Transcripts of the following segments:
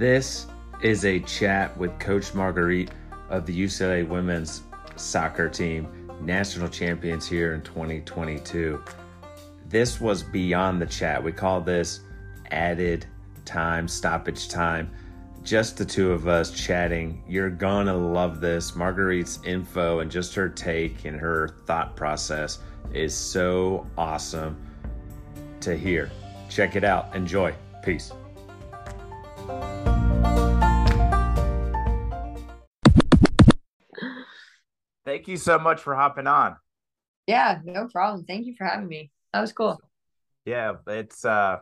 This is a chat with Coach Margueritte of the UCLA women's soccer team, national champions here in 2022. This was beyond the chat. We call this added time, stoppage time. Just the two of us chatting. You're gonna love this. Margueritte's info and just her take and her thought process is so awesome to hear. Check it out. Enjoy. Peace. Thank you so much for hopping on. Yeah, no problem. Thank you for having me. That was cool. Yeah, it's uh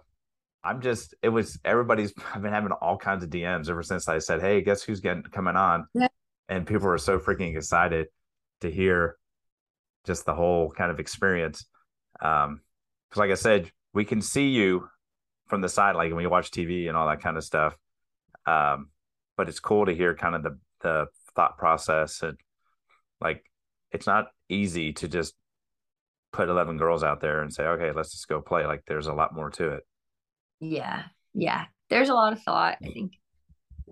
I'm just it was everybody's I've been having all kinds of DMs ever since I said, Hey, guess who's getting coming on? Yeah. And people are so freaking excited to hear just the whole kind of experience. Um, because like I said, we can see you from the side, like when you watch TV and all that kind of stuff. Um, but it's cool to hear kind of the the thought process and like it's not easy to just put 11 girls out there and say okay let's just go play like there's a lot more to it Yeah. Yeah. There's a lot of thought. I think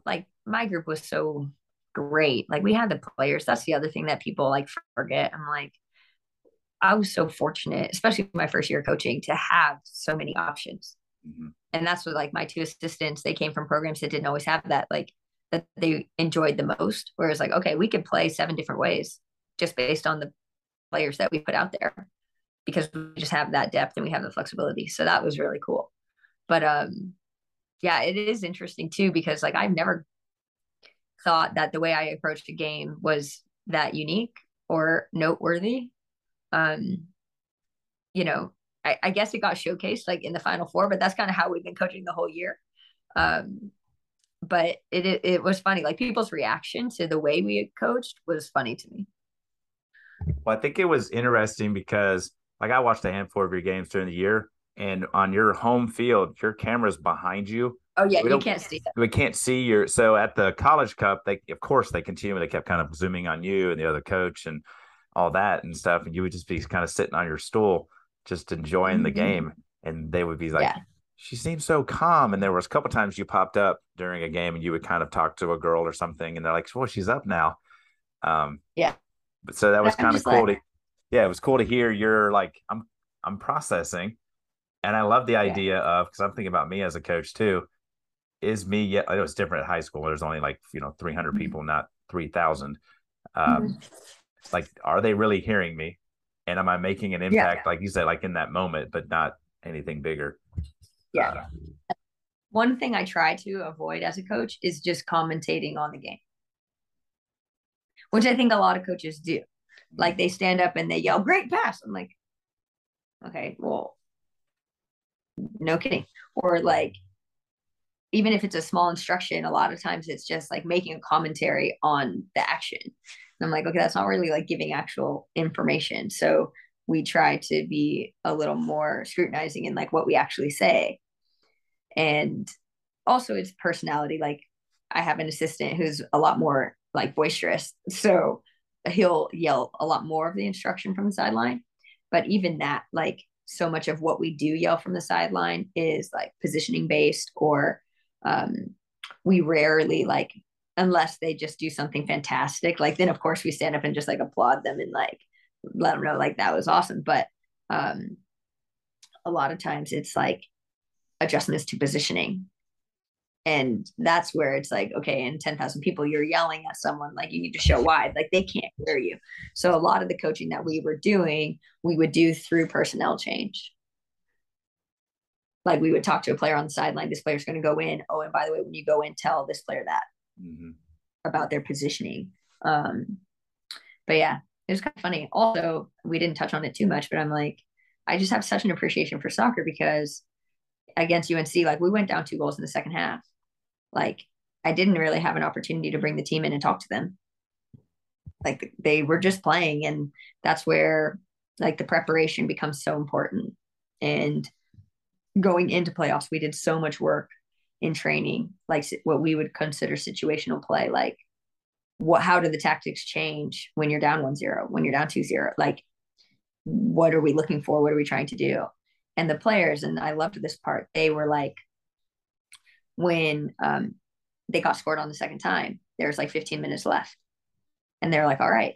like my group was so great. Like we had the players. That's the other thing that people like forget. I'm like, I was so fortunate, especially my first year coaching, to have so many options. Mhm. And that's what like my two assistants, they came from programs that didn't always have that, like that they enjoyed the most. Whereas like, okay, we could play seven different ways just based on the players that we put out there because we just have that depth and we have the flexibility. So that was really cool. But um yeah, it is interesting too because like I've never thought that the way I approached a game was that unique or noteworthy. Um, you know, I, I guess it got showcased like in the final four, but that's kind of how we've been coaching the whole year. Um, but it, it it was funny, like people's reaction to the way we had coached was funny to me. well i think it was interesting because like i watched a handful of your games during the year and on your home field your camera's behind you Oh yeah, We you can't see that. we can't see your so at the college cup they of course they continue they kept kind of zooming on you and the other coach and all that and stuff and you would just be kind of sitting on your stool just enjoying the Mhm. game and they would be like Yeah. She seems so calm and there was a couple times you popped up during a game and you would kind of talk to a girl or something and they're like well she's up now. Um Yeah. but so that was kind of cool like- to yeah it was cool to hear you're like i'm i'm processing. And i love the idea of because i'm thinking about me as a coach too is me yet it was different at high school there's only like you know 300 Mhm. people not 3000 um like are they really hearing me? And am i making an impact like you said like in that moment but not anything bigger Yeah. Uh, One thing I try to avoid as a coach is just commentating on the game, which I think a lot of coaches do. Like they stand up and they yell, "Great pass!" I'm like, okay, well, no kidding. Or like, even if it's a small instruction, a lot of times it's just like making a commentary on the action. And I'm like, okay, that's not really like giving actual information. So we try to be a little more scrutinizing in like what we actually say. And also it's personality. Like I have an assistant who's a lot more like boisterous. So he'll yell a lot more of the instruction from the sideline. But even that, like so much of what we do yell from the sideline is like positioning based or um we rarely like unless they just do something fantastic like then of course we stand up and just like applaud them and like let them know like that was awesome. But um a lot of times it's like adjustments to positioning. And that's where it's like okay in 10,000 people you're yelling at someone like you need to show why like they can't hear you. So a lot of the coaching that we were doing we would do through personnel change. Like we would talk to a player on the sideline this player's going to go in. Oh and by the way when you go in tell this player that mhm. about their positioning. Um but yeah it was kind of funny. Also we didn't touch on it too much but i'm like i just have such an appreciation for soccer because against unc like we went down two goals in the second half. Like i didn't really have an opportunity to bring the team in and talk to them. Like they were just playing and that's where like the preparation becomes so important. And going into playoffs we did so much work in training like what we would consider situational play like what how do the tactics change when you're down 1-0 when you're down 2-0 like what are we looking for what are we trying to do and the players and i loved this part they were like when um they got scored on the second time. There's like 15 minutes left. And they're like, all right,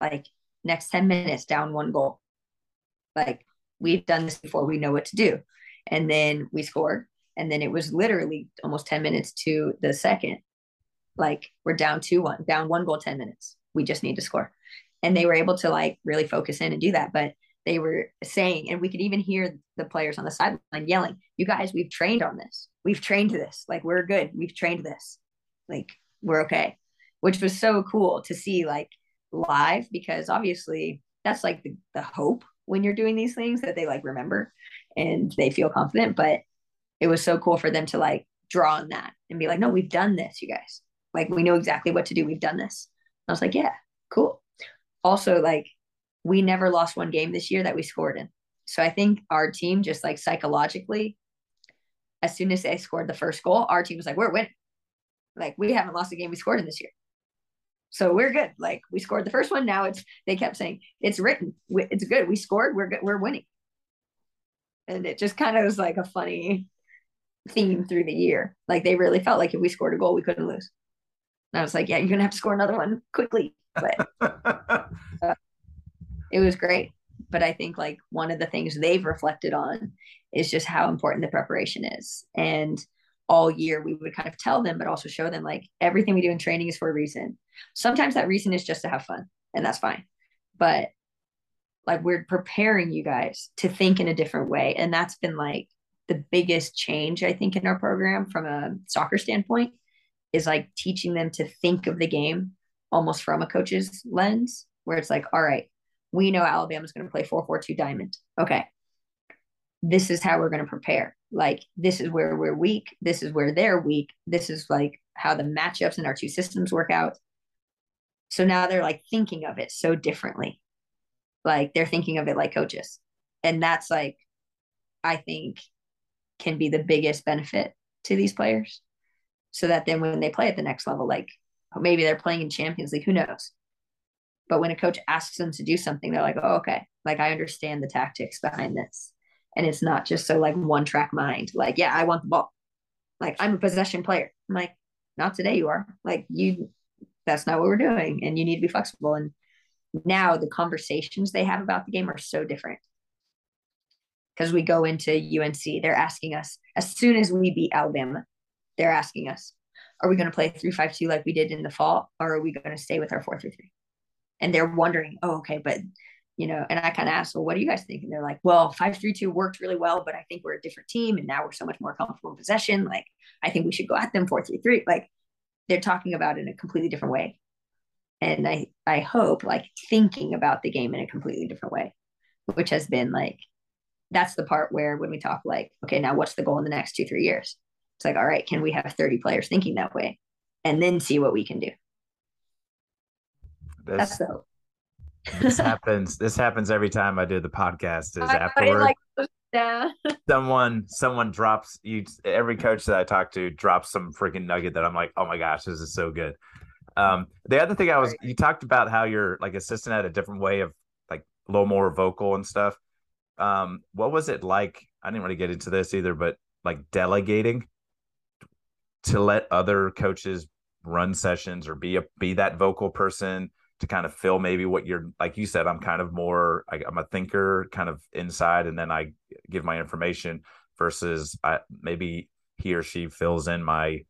like next 10 minutes down one goal. Like we've done this before, we know what to do. And then we scored. And then it was literally almost 10 minutes to the second. Like we're down 2 1, down one goal, 10 minutes. We just need to score. And they were able to like really focus in and do that. But they were saying, and we could even hear the players on the sideline yelling, You guys, we've trained on this. We've trained to this. Like we're good. We've trained this. Like we're okay. Which was so cool to see like live because obviously that's like the, the hope when you're doing these things that they like remember and they feel confident. But it was so cool for them to like draw on that and be like, no, we've done this, you guys. Like we know exactly what to do. We've done this. I was like, yeah, cool. Also, like we never lost one game this year that we scored in. So I think our team just like psychologically, as soon as they scored the first goal, our team was like, we're winning. Like we haven't lost a game we scored in this year. So we're good. Like we scored the first one. Now it's they kept saying it's written. It's good. We scored. We're good. We're winning. And it just kind of was like a funny theme through the year. Like they really felt like if we scored a goal, we couldn't lose. And I was like, yeah, you're gonna have to score another one quickly. But uh, it was great. But I think like one of the things they've reflected on is just how important the preparation is. And all year we would kind of tell them, but also show them like everything we do in training is for a reason. Sometimes that reason is just to have fun, and that's fine. But like we're preparing you guys to think in a different way. And that's been like the biggest change, I think, in our program from a soccer standpoint is like teaching them to think of the game almost from a coach's lens, where it's like, all right, we know Alabama's going to play 4 4 2 diamond. Okay. This is how we're going to prepare. Like, this is where we're weak. This is where they're weak. This is like how the matchups in our two systems work out. So now they're like thinking of it so differently. Like, they're thinking of it like coaches. And that's like, I think, can be the biggest benefit to these players. So that then when they play at the next level, like oh, maybe they're playing in Champions League, who knows? But when a coach asks them to do something, they're like, oh, okay, like I understand the tactics behind this. And it's not just so like one track mind, like, yeah, I want the ball. Like I'm a possession player. I'm like, not today you are. Like you that's not what we're doing. And you need to be flexible. And now the conversations they have about the game are so different. Because we go into UNC, they're asking us as soon as we beat Alabama, they're asking us, are we going to play 352 like we did in the fall, or are we going to stay with our 433? and they're wondering, oh, okay, but you know, and I kind of asked, well, what do you guys think? And they're like, well, five three two worked really well, but I think we're a different team, and now we're so much more comfortable in possession. Like, I think we should go at them four three three. Like, they're talking about it in a completely different way, and I I hope like thinking about the game in a completely different way, which has been like, that's the part where when we talk like, okay, now what's the goal in the next two three years? It's like, all right, can we have thirty players thinking that way, and then see what we can do. This, That's so. this happens. This happens every time I do the podcast. Is afterward, like, yeah. someone someone drops you. Every coach that I talk to drops some freaking nugget that I'm like, oh my gosh, this is so good. Um, the other thing I was, you talked about how your like assistant had a different way of like a little more vocal and stuff. Um, what was it like? I didn't really get into this either, but like delegating to let other coaches run sessions or be a be that vocal person to kind of fill maybe what you're like you said i'm kind of more I, am a thinker kind of inside and then i give my information versus I, maybe he or she fills in my i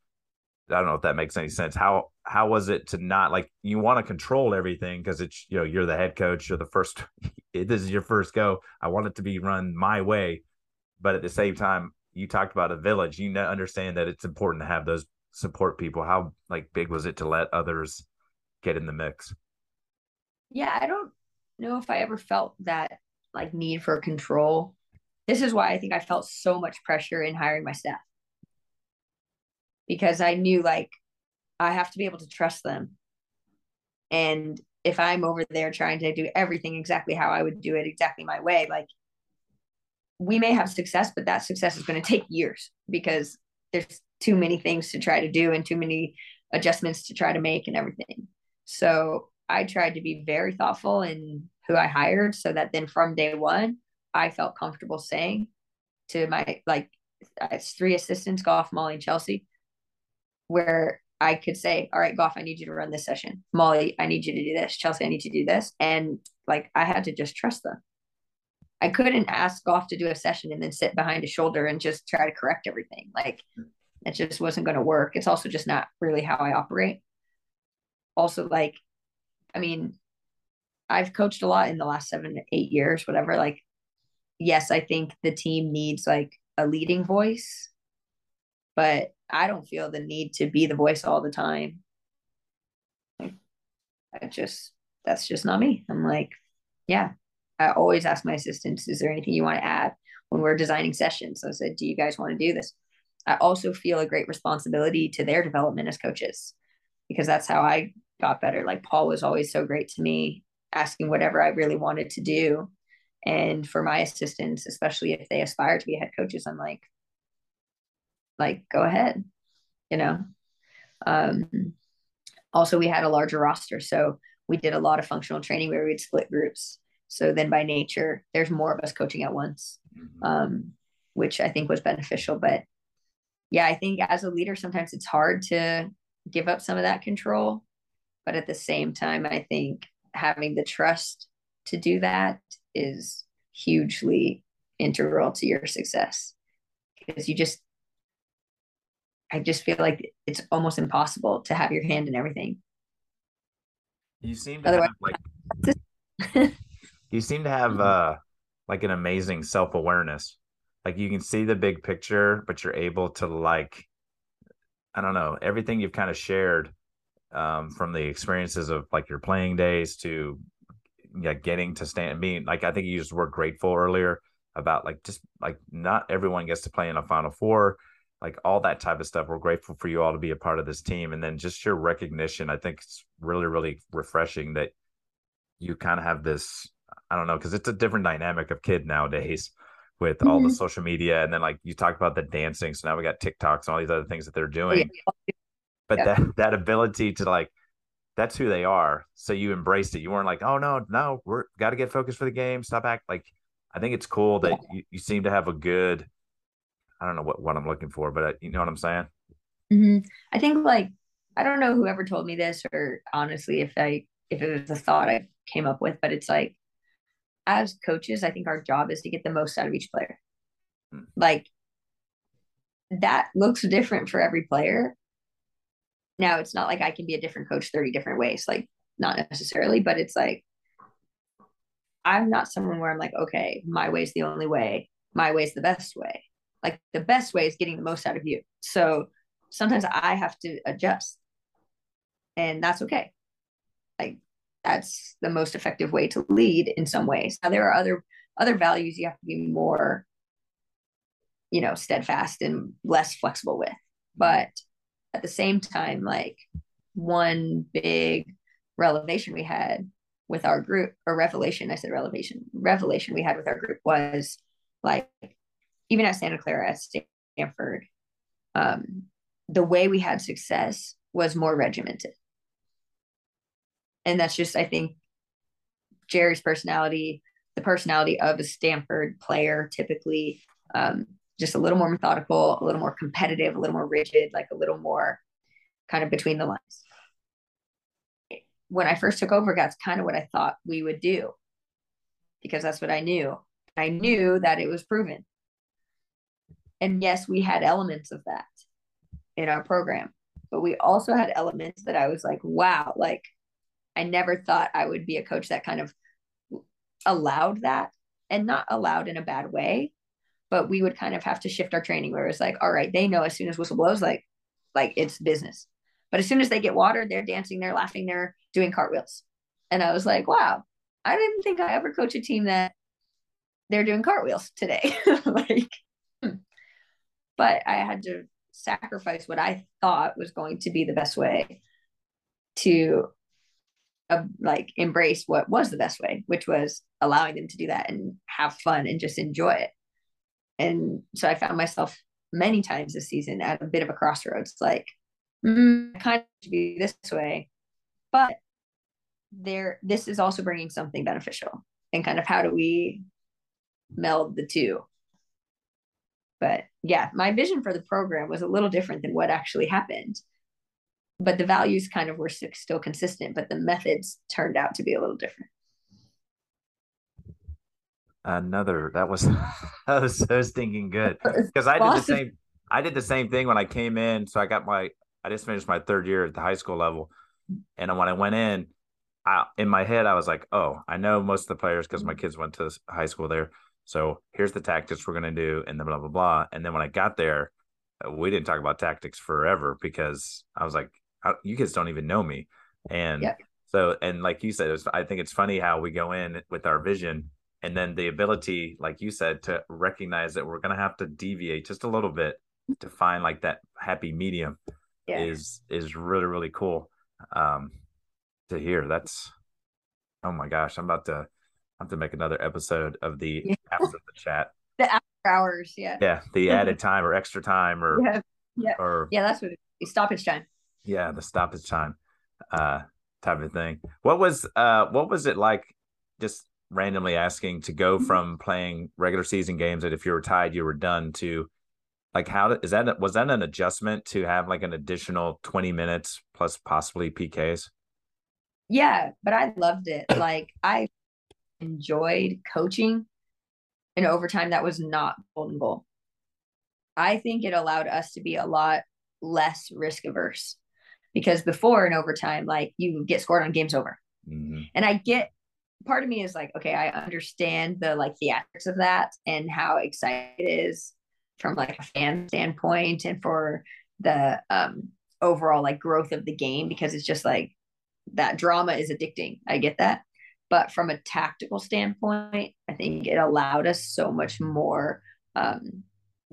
don't know if that makes any sense. How how was it to not like you want to control everything because it's you know you're the head coach you're the first this is your first go. I want it to be run my way but at the same time you talked about a village you understand that it's important to have those support people how like big was it to let others get in the mix yeah, I don't know if I ever felt that like need for control. This is why I think I felt so much pressure in hiring my staff because I knew like I have to be able to trust them. And if I'm over there trying to do everything exactly how I would do it exactly my way, like we may have success, but that success is going to take years because there's too many things to try to do and too many adjustments to try to make and everything. So I tried to be very thoughtful in who I hired so that then from day one, I felt comfortable saying to my like it's three assistants, Goff, Molly, and Chelsea, where I could say, all right, Goff, I need you to run this session. Molly, I need you to do this. Chelsea, I need you to do this. And like I had to just trust them. I couldn't ask Goff to do a session and then sit behind his shoulder and just try to correct everything. Like it just wasn't going to work. It's also just not really how I operate. Also, like, I mean, I've coached a lot in the last seven, eight years, whatever. Like, yes, I think the team needs like a leading voice, but I don't feel the need to be the voice all the time. I just, that's just not me. I'm like, yeah, I always ask my assistants, is there anything you want to add when we're designing sessions? So I said, do you guys want to do this? I also feel a great responsibility to their development as coaches because that's how I got better. Like Paul was always so great to me, asking whatever I really wanted to do. And for my assistants, especially if they aspire to be head coaches, I'm like, like, go ahead, you know. Um, also, we had a larger roster. So we did a lot of functional training where we'd split groups. So then by nature, there's more of us coaching at once, mm-hmm. um, which I think was beneficial. But yeah, I think as a leader, sometimes it's hard to give up some of that control. But at the same time, I think having the trust to do that is hugely integral to your success because you just I just feel like it's almost impossible to have your hand in everything. You seem to Otherwise, have like you seem to have uh like an amazing self-awareness. Like you can see the big picture, but you're able to like I don't know, everything you've kind of shared um from the experiences of like your playing days to yeah, getting to stand being like I think you used the word grateful earlier about like just like not everyone gets to play in a final four like all that type of stuff. We're grateful for you all to be a part of this team. And then just your recognition, I think it's really, really refreshing that you kind of have this, I don't know, because it's a different dynamic of kid nowadays with mm-hmm. all the mm-hmm. social media. And then like you talked about the dancing. So now we got TikToks and all these other things that they're doing. Yeah. But yeah. that that ability to like that's who they are. So you embraced it. You weren't like, oh no, no, we're got to get focused for the game. Stop act like. I think it's cool that yeah. you, you seem to have a good I don't know what, what I'm looking for, but uh, you know what I'm saying? Mm-hmm. I think like, I don't know whoever told me this or honestly, if I, if it was a thought I came up with, but it's like, as coaches, I think our job is to get the most out of each player. Hmm. Like that looks different for every player. Now it's not like I can be a different coach 30 different ways, like not necessarily, but it's like I'm not someone where I'm like, okay, my way is the only way, my way is the best way like the best way is getting the most out of you so sometimes i have to adjust and that's okay like that's the most effective way to lead in some ways now there are other other values you have to be more you know steadfast and less flexible with but at the same time like one big revelation we had with our group or revelation i said revelation revelation we had with our group was like even at Santa Clara, at Stanford, um, the way we had success was more regimented. And that's just, I think, Jerry's personality, the personality of a Stanford player, typically um, just a little more methodical, a little more competitive, a little more rigid, like a little more kind of between the lines. When I first took over, that's kind of what I thought we would do because that's what I knew. I knew that it was proven and yes, we had elements of that in our program, but we also had elements that I was like, wow, like I never thought I would be a coach that kind of allowed that and not allowed in a bad way. But we would kind of have to shift our training where it's like, all right, they know as soon as whistle blows, like, like it's business. But as soon as they get water, they're dancing, they're laughing, they're doing cartwheels. And I was like, wow, I didn't think I ever coach a team that they're doing cartwheels today. like hmm. but I had to sacrifice what I thought was going to be the best way to uh, like embrace what was the best way, which was allowing them to do that and have fun and just enjoy it. And so I found myself many times this season at a bit of a crossroads, like mm, kind of be this way, but there, this is also bringing something beneficial. And kind of how do we meld the two? But yeah, my vision for the program was a little different than what actually happened. But the values kind of were still consistent, but the methods turned out to be a little different. Another that was I was, I was thinking good because I did the same. I did the same thing when I came in. So I got my I just finished my third year at the high school level, and when I went in, I, in my head I was like, oh, I know most of the players because my kids went to high school there. So here's the tactics we're gonna do, and then blah blah blah. And then when I got there, uh, we didn't talk about tactics forever because I was like, you kids don't even know me, and yeah. so and like you said, was, I think it's funny how we go in with our vision and then the ability like you said to recognize that we're going to have to deviate just a little bit to find like that happy medium yeah. is is really really cool um to hear. That's oh my gosh i'm about to have to make another episode of the yeah. after the chat. The after hours yeah. Yeah the added time or extra time or yeah yeah or yeah that's what it, stoppage time yeah the stoppage time uh type of thing what was uh what was it like just randomly asking to go mm-hmm. from playing regular season games that if you were tied you were done to like how is that was that an adjustment to have like an additional 20 minutes plus possibly PKs? Yeah, but I loved it. Like I enjoyed coaching in overtime that was not golden goal. I think it allowed us to be a lot less risk averse because before in overtime, like you get scored on games over. Mm-hmm. And I get part of me is like, okay, I understand the like theatrics of that and how excited it is from like a fan standpoint and for the um overall like growth of the game because it's just like that drama is addicting. I get that. But from a tactical standpoint, I think it allowed us so much more um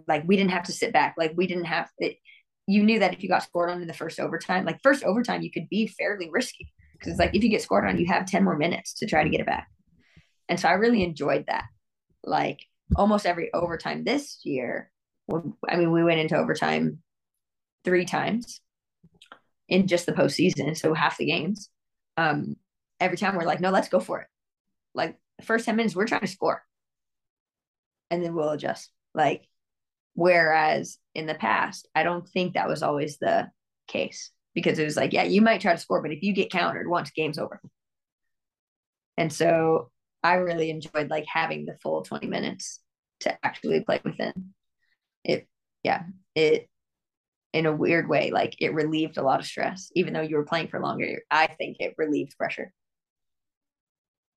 like we didn't have to sit back. Like we didn't have it you knew that if you got scored on in the first overtime, like first overtime, you could be fairly risky because it's like if you get scored on, you have 10 more minutes to try to get it back. And so I really enjoyed that. Like almost every overtime this year, I mean, we went into overtime three times in just the postseason, so half the games. Um, every time we're like, no, let's go for it. Like first 10 minutes, we're trying to score. And then we'll adjust. Like, whereas in the past, I don't think that was always the case because it was like, yeah, you might try to score, but if you get countered once, game's over. And so I really enjoyed like having the full 20 minutes to actually play within. It, yeah, it, in a weird way, like it relieved a lot of stress, even though you were playing for longer. I think it relieved pressure.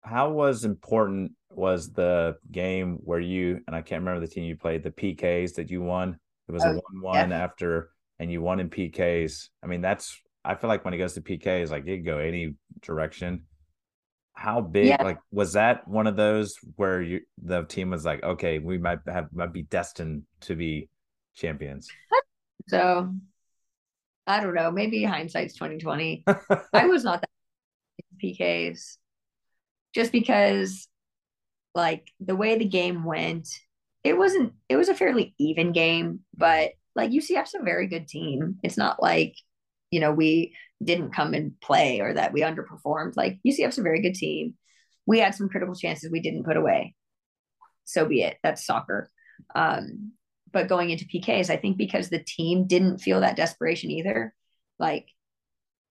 How was important was the game where you and I can't remember the team you played, the PKs that you won? It was oh, a one-one yeah. after and you won in PKs. I mean, that's I feel like when it goes to PKs, like it go any direction. How big yeah. like was that one of those where you the team was like, okay, we might have might be destined to be champions? So I don't know. Maybe hindsight's twenty twenty. I was not that PKs, just because, like the way the game went, it wasn't. It was a fairly even game, but like UCF's a very good team. It's not like, you know, we didn't come and play or that we underperformed. Like UCF's a very good team. We had some critical chances we didn't put away. So be it. That's soccer. Um, but going into PKs, I think because the team didn't feel that desperation either, like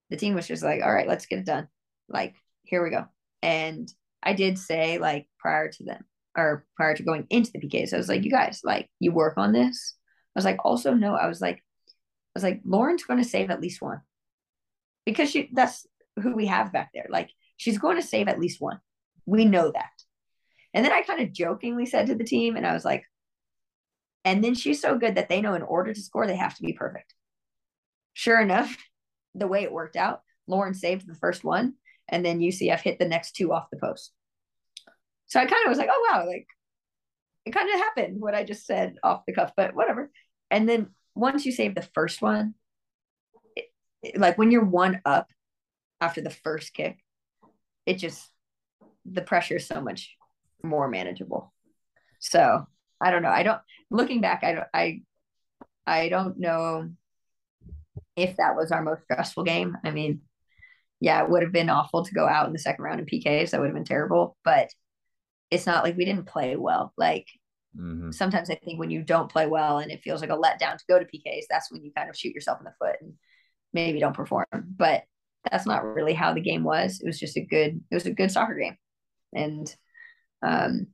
the team was just like, all right, let's get it done. Like, here we go. And I did say, like, prior to them or prior to going into the PKs, I was like, you guys, like, you work on this I was like, also no, I was like, I was like, Lauren's going to save at least one because she that's who we have back there. Like she's going to save at least one. We know that. And then I kind of jokingly said to the team, and I was like, and then she's so good that they know in order to score, they have to be perfect. Sure enough, the way it worked out, Lauren saved the first one, and then UCF hit the next two off the post. So I kind of was like, oh wow, like it kind of happened what I just said off the cuff, but whatever. And then once you save the first one, it, it, like when you're one up after the first kick, it just the pressure is so much more manageable. So I don't know. I don't looking back, I don't I I don't know if that was our most stressful game. I mean, yeah, it would have been awful to go out in the second round in PKs. That would have been terrible. But it's not like we didn't play well. Like mm-hmm. sometimes I think when you don't play well and it feels like a letdown to go to PKs, that's when you kind of shoot yourself in the foot. And maybe don't perform. But that's not really how the game was. It was just a good it was a good soccer game. And um,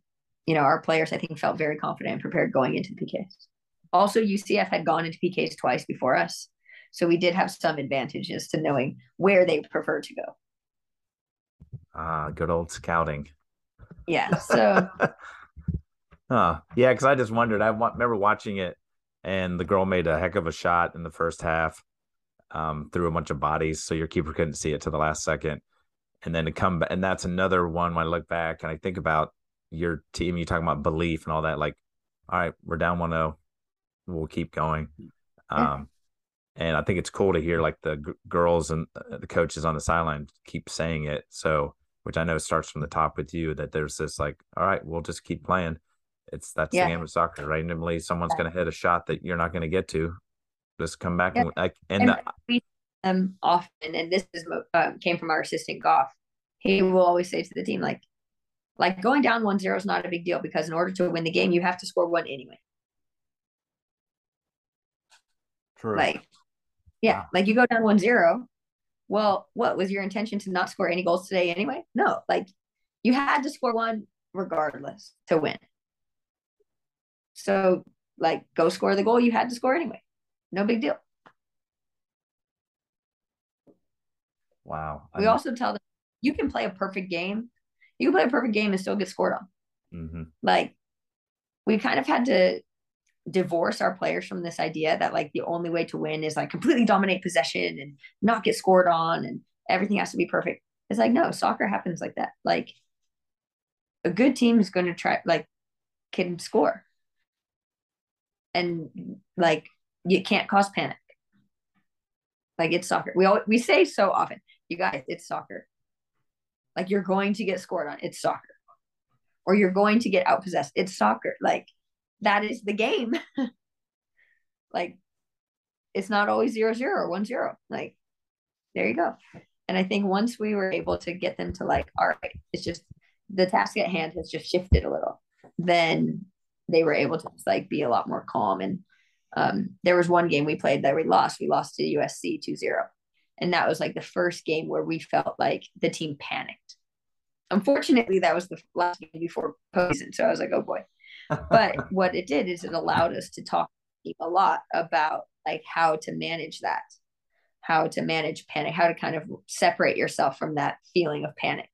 you know, our players I think felt very confident and prepared going into the PKs. Also, UCF had gone into PKs twice before us. So we did have some advantages to knowing where they prefer to go. Ah, good old scouting. Yeah. So Oh, yeah, because I just wondered. I remember watching it, and the girl made a heck of a shot in the first half, um, through a bunch of bodies, so your keeper couldn't see it to the last second, and then to come back, and that's another one. When I look back and I think about your team, you talking about belief and all that. Like, all right, we're down 1-0. we'll keep going. Um, and I think it's cool to hear like the g- girls and uh, the coaches on the sideline keep saying it. So, which I know starts from the top with you that there's this like, all right, we'll just keep playing it's that's yeah. the game of soccer. Randomly, someone's going to hit a shot that you're not going to get to. Just come back yeah. and like and, and we um often, and this is um, came from our assistant Goff. He will always say to the team like, like going down one zero is not a big deal because in order to win the game, you have to score one anyway. True. Like, yeah, wow. like you go down one zero. Well, what was your intention to not score any goals today anyway? No, like you had to score one regardless to win. So, like, go score the goal you had to score anyway. No big deal. Wow. We also tell them you can play a perfect game. You can play a perfect game and still get scored on. Mm-hmm. Like, we kind of had to divorce our players from this idea that like the only way to win is like completely dominate possession and not get scored on and everything has to be perfect. It's like no, soccer happens like that. Like a good team is going to try like can score and like you can't cause panic. Like it's soccer. We all we say so often, you guys, it's soccer. Like you're going to get scored on. It's soccer. Or you're going to get outpossessed. It's soccer. Like that is the game. like it's not always zero zero or one zero. Like there you go. And I think once we were able to get them to like, all right, it's just the task at hand has just shifted a little, then they were able to just like be a lot more calm. And um, there was one game we played that we lost. We lost to USC 2 0. And that was like the first game where we felt like the team panicked. Unfortunately, that was the last game before postseason. So I was like, oh boy. But what it did is it allowed us to talk a lot about like how to manage that, how to manage panic, how to kind of separate yourself from that feeling of panic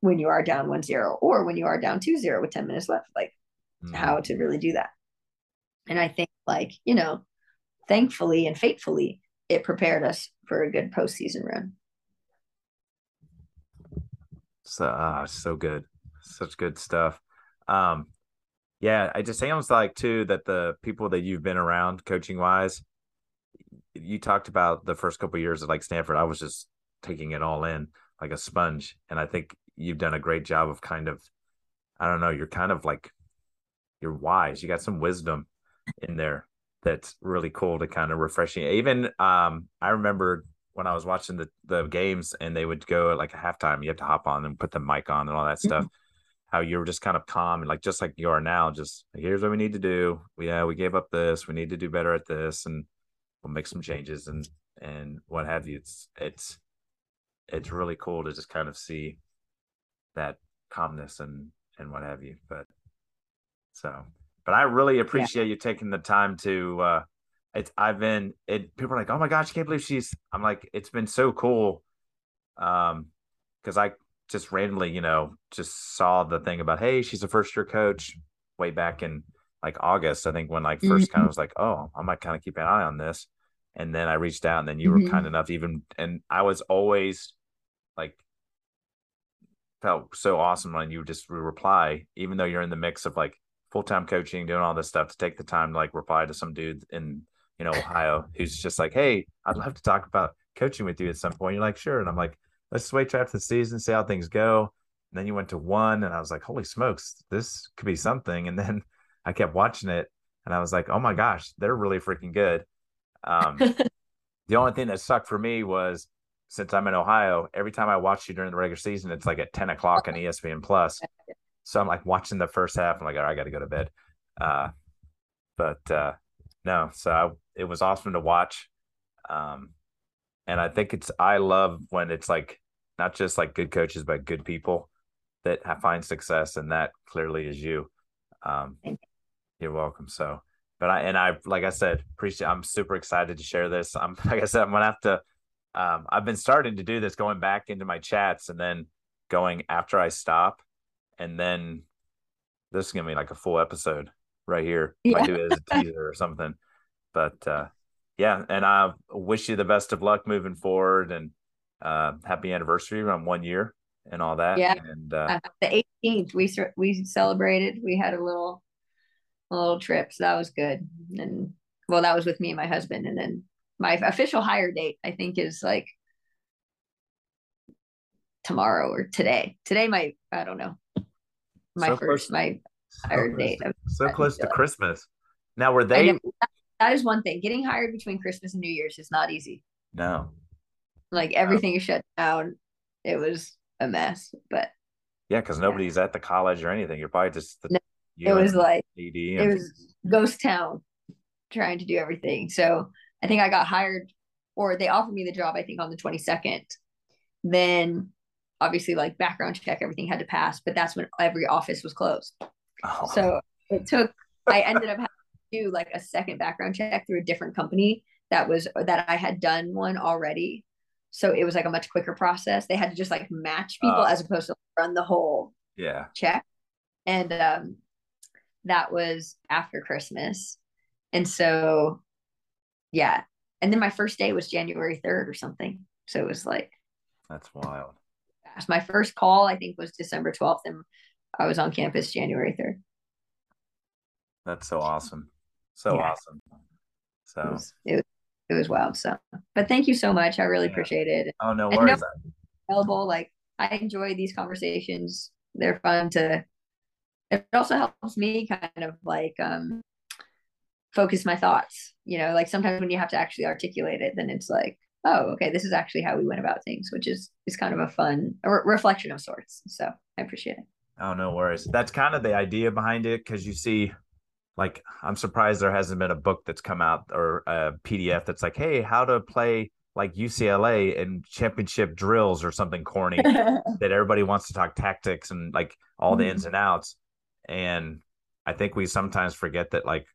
when you are down 1-0 or when you are down 2-0 with 10 minutes left. Like mm. how to really do that. And I think, like, you know, thankfully and faithfully, it prepared us for a good postseason run. So, uh, so good. Such good stuff. Um, yeah, it just sounds like too that the people that you've been around coaching wise, you talked about the first couple years at like Stanford. I was just taking it all in like a sponge, and I think you've done a great job of kind of, I don't know, you're kind of like you're wise. You got some wisdom in there that's really cool to kind of refreshing. Even um, I remember when I was watching the the games and they would go at like a halftime, you have to hop on and put the mic on and all that stuff. Mm-hmm. How you were just kind of calm and like just like you are now, just here's what we need to do. Yeah, we gave up this. We need to do better at this, and we'll make some changes and and what have you. It's it's it's really cool to just kind of see that calmness and and what have you. But so, but I really appreciate yeah. you taking the time to. uh It's I've been it. People are like, "Oh my gosh, I can't believe she's." I'm like, it's been so cool, um, because I just randomly, you know, just saw the thing about, hey, she's a first year coach way back in like August, I think, when like 1st mm-hmm. kind of was like, oh, I might kind of keep an eye on this. And then I reached out, and then you mm-hmm. were kind enough, even, and I was always like felt so awesome when you just reply, even though you're in the mix of like full time coaching, doing all this stuff, to take the time to like reply to some dude in you know Ohio who's just like, hey, I'd love to talk about coaching with you at some point. You're like, sure, and I'm like, let's wait till after the season, see how things go. And then you went to one, and I was like, holy smokes, this could be something. And then I kept watching it, and I was like, oh my gosh, they're really freaking good. Um, the only thing that sucked for me was since I'm in Ohio, every time I watch you during the regular season, it's like at 10 o'clock on ESPN Plus. So I'm like watching the first half. I'm like, all right, I got to go to bed. Uh, but uh, no, so I, it was awesome to watch. Um, and I think it's I love when it's like not just like good coaches, but good people that find success, and that clearly is you. Um, you're welcome. So, but I and I like I said, appreciate. I'm super excited to share this. I'm like I said, I'm gonna have to. Um, I've been starting to do this, going back into my chats, and then going after I stop, and then this is gonna be like a full episode right here. Yeah. I do it as a teaser or something. But uh, yeah, and I wish you the best of luck moving forward, and uh, happy anniversary on one year and all that. Yeah, and uh, uh the 18th we we celebrated. We had a little a little trip, so that was good. And well, that was with me and my husband, and then my official hire date I think is like tomorrow or today. Today might I don't know. My so first close, my hire so date. To, so close to Christmas. Now were they that, that is one thing. Getting hired between Christmas and New Year's is not easy. No. Like everything shut down. It was a mess, but yeah, because nobody's yeah. at the college or anything. You're probably just the, no, it was like and... it was ghost town trying to do everything. So I think I got hired or they offered me the job, I think on the 22nd. Then obviously like background check, everything had to pass, but that's when every office was closed. Oh. So it took, I ended up having to do like a second background check through a different company that was, that I had done one already. So it was like a much quicker process. They had to just like match people uh, as opposed to run the whole yeah check. And um, that was after Christmas. And so, yeah. And then my first day was January 3rd or something. So it was like, that's wild. My first call, I think, was December 12th, and I was on campus January 3rd. That's so awesome. So yeah. awesome. So it was, it was, it well. So, but thank you so much. I really yeah. appreciate it. Oh, no worries. available. Like, I enjoy these conversations. They're fun to, it also helps me kind of like, um, focus my thoughts you know like sometimes when you have to actually articulate it then it's like oh, okay, this is actually how we went about things, which is is kind of a fun a re- reflection of sorts. So I appreciate it. Oh, no worries. That's kind of the idea behind it because you see, like, I'm surprised there hasn't been a book that's come out or a PDF that's like, hey, how to play like UCLA in championship drills or something corny that everybody wants to talk tactics and like all the ins mm-hmm. and outs. And I think we sometimes forget that like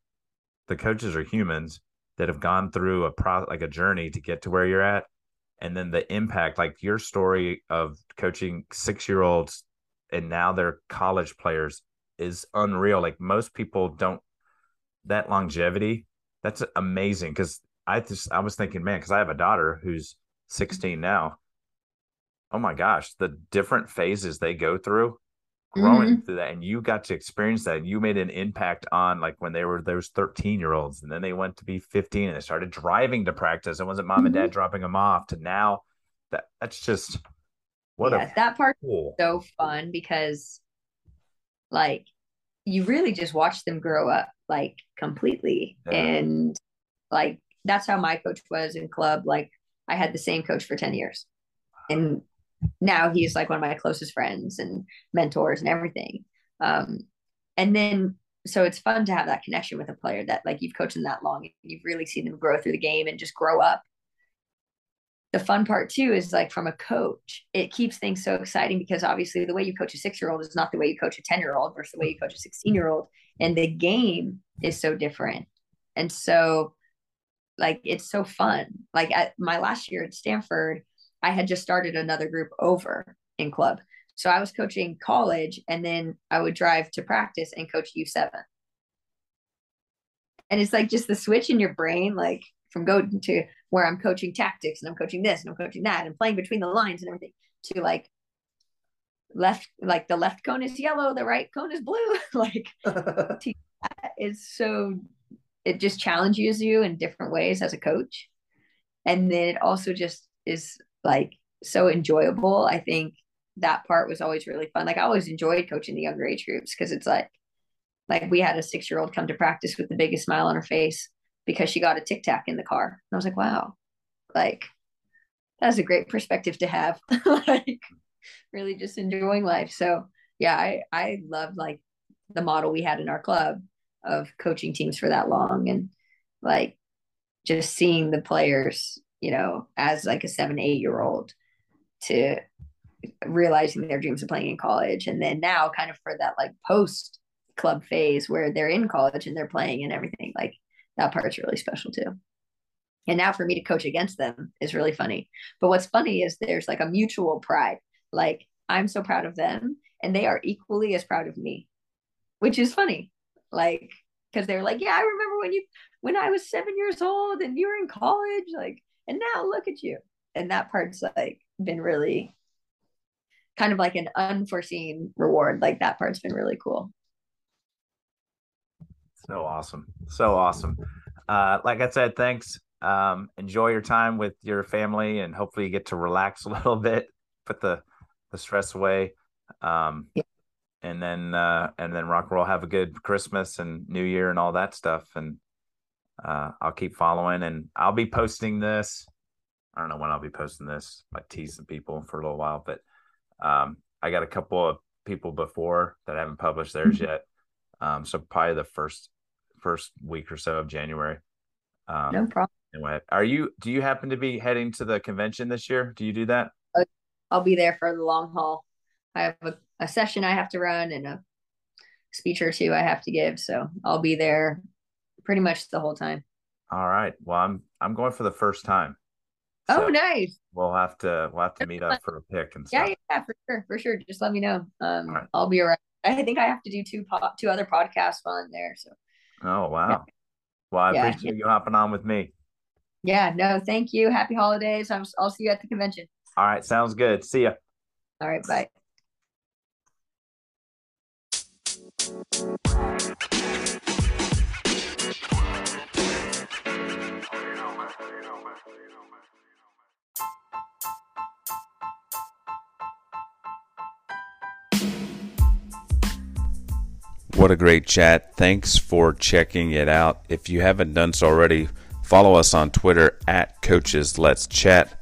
the coaches are humans that have gone through a pro like a journey to get to where you're at and then the impact like your story of coaching six year olds and now they're college players is unreal like most people don't that longevity that's amazing because i just i was thinking man because i have a daughter who's 16 now oh my gosh the different phases they go through growing mm-hmm. through that and you got to experience that and you made an impact on like when they were those 13 year olds and then they went to be 15 and they started driving to practice it wasn't mom mm-hmm. and dad mm-hmm. dropping them off to now that that's just what yeah, that part cool. so fun because like you really just watch them grow up like completely yeah. and like that's how my coach was in club like i had the same coach for 10 years and now he's like one of my closest friends and mentors and everything. Um, and then so it's fun to have that connection with a player that like you've coached them that long and you've really seen them grow through the game and just grow up. The fun part too is like from a coach, it keeps things so exciting because obviously the way you coach a six year old is not the way you coach a 10 year old versus the way you coach a 16 year old. And the game is so different. And so, like, it's so fun. Like, at my last year at Stanford, I had just started another group over in club. So I was coaching college and then I would drive to practice and coach U7. And it's like just the switch in your brain, like from going to where I'm coaching tactics and I'm coaching this and I'm coaching that and playing between the lines and everything to like left, like the left cone is yellow, the right cone is blue. like it's so, it just challenges you in different ways as a coach. And then it also just is like so enjoyable. I think that part was always really fun. Like I always enjoyed coaching the younger age groups because it's like like we had a six year old come to practice with the biggest smile on her face because she got a tic tac in the car. And I was like, wow, like that's a great perspective to have. like really just enjoying life. So yeah, I I love like the model we had in our club of coaching teams for that long and like just seeing the players, you know, as like a seven, eight year old to realizing their dreams of playing in college. And then now kind of for that like post club phase where they're in college and they're playing and everything, like that part's really special too. And now for me to coach against them is really funny. But what's funny is there's like a mutual pride. Like I'm so proud of them and they are equally as proud of me, which is funny. Like, because they're like, yeah, I remember when you, when I was seven years old and you were in college, like, and now look at you. And that part's like been really kind of like an unforeseen reward. Like that part's been really cool. So awesome. So awesome. Uh, like I said, thanks. Um, enjoy your time with your family and hopefully you get to relax a little bit, put the, the stress away. Um, yeah. and then, uh, and then rock and roll, have a good Christmas and New Year and all that stuff. And, uh, I'll keep following and I'll be posting this. I don't know when I'll be posting this. I tease some people for a little while, but um, I got a couple of people before that I haven't published theirs mm-hmm. yet. Um, so probably the first first week or so of January. Um, no problem. Anyway, are you? Do you happen to be heading to the convention this year? Do you do that? I'll be there for the long haul. I have a, a session I have to run and a speech or two I have to give, so I'll be there pretty much the whole time. All right. Well, I'm I'm going for the first time. Oh, so oh, nice. We'll have to we'll have to meet up for a pick and stuff. Yeah, yeah, for sure, for sure. Just let me know. Um, right. I'll be around. I think I have to do two po- two other podcasts while I'm there. So. Oh wow! Yeah. Well, I yeah. appreciate you hopping on with me. Yeah. No, thank you. Happy holidays. I'm, I'll see you at the convention. All right. Sounds good. See ya. All right. Bye. What a great chat. Thanks for checking it out. If you haven't done so already, follow us on Twitter at Coaches Let's Chat.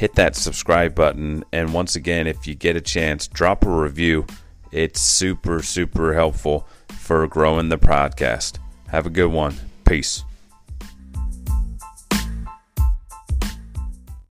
Hit that subscribe button. And once again, if you get a chance, drop a review. It's super, super helpful for growing the podcast. Have a good one. Peace.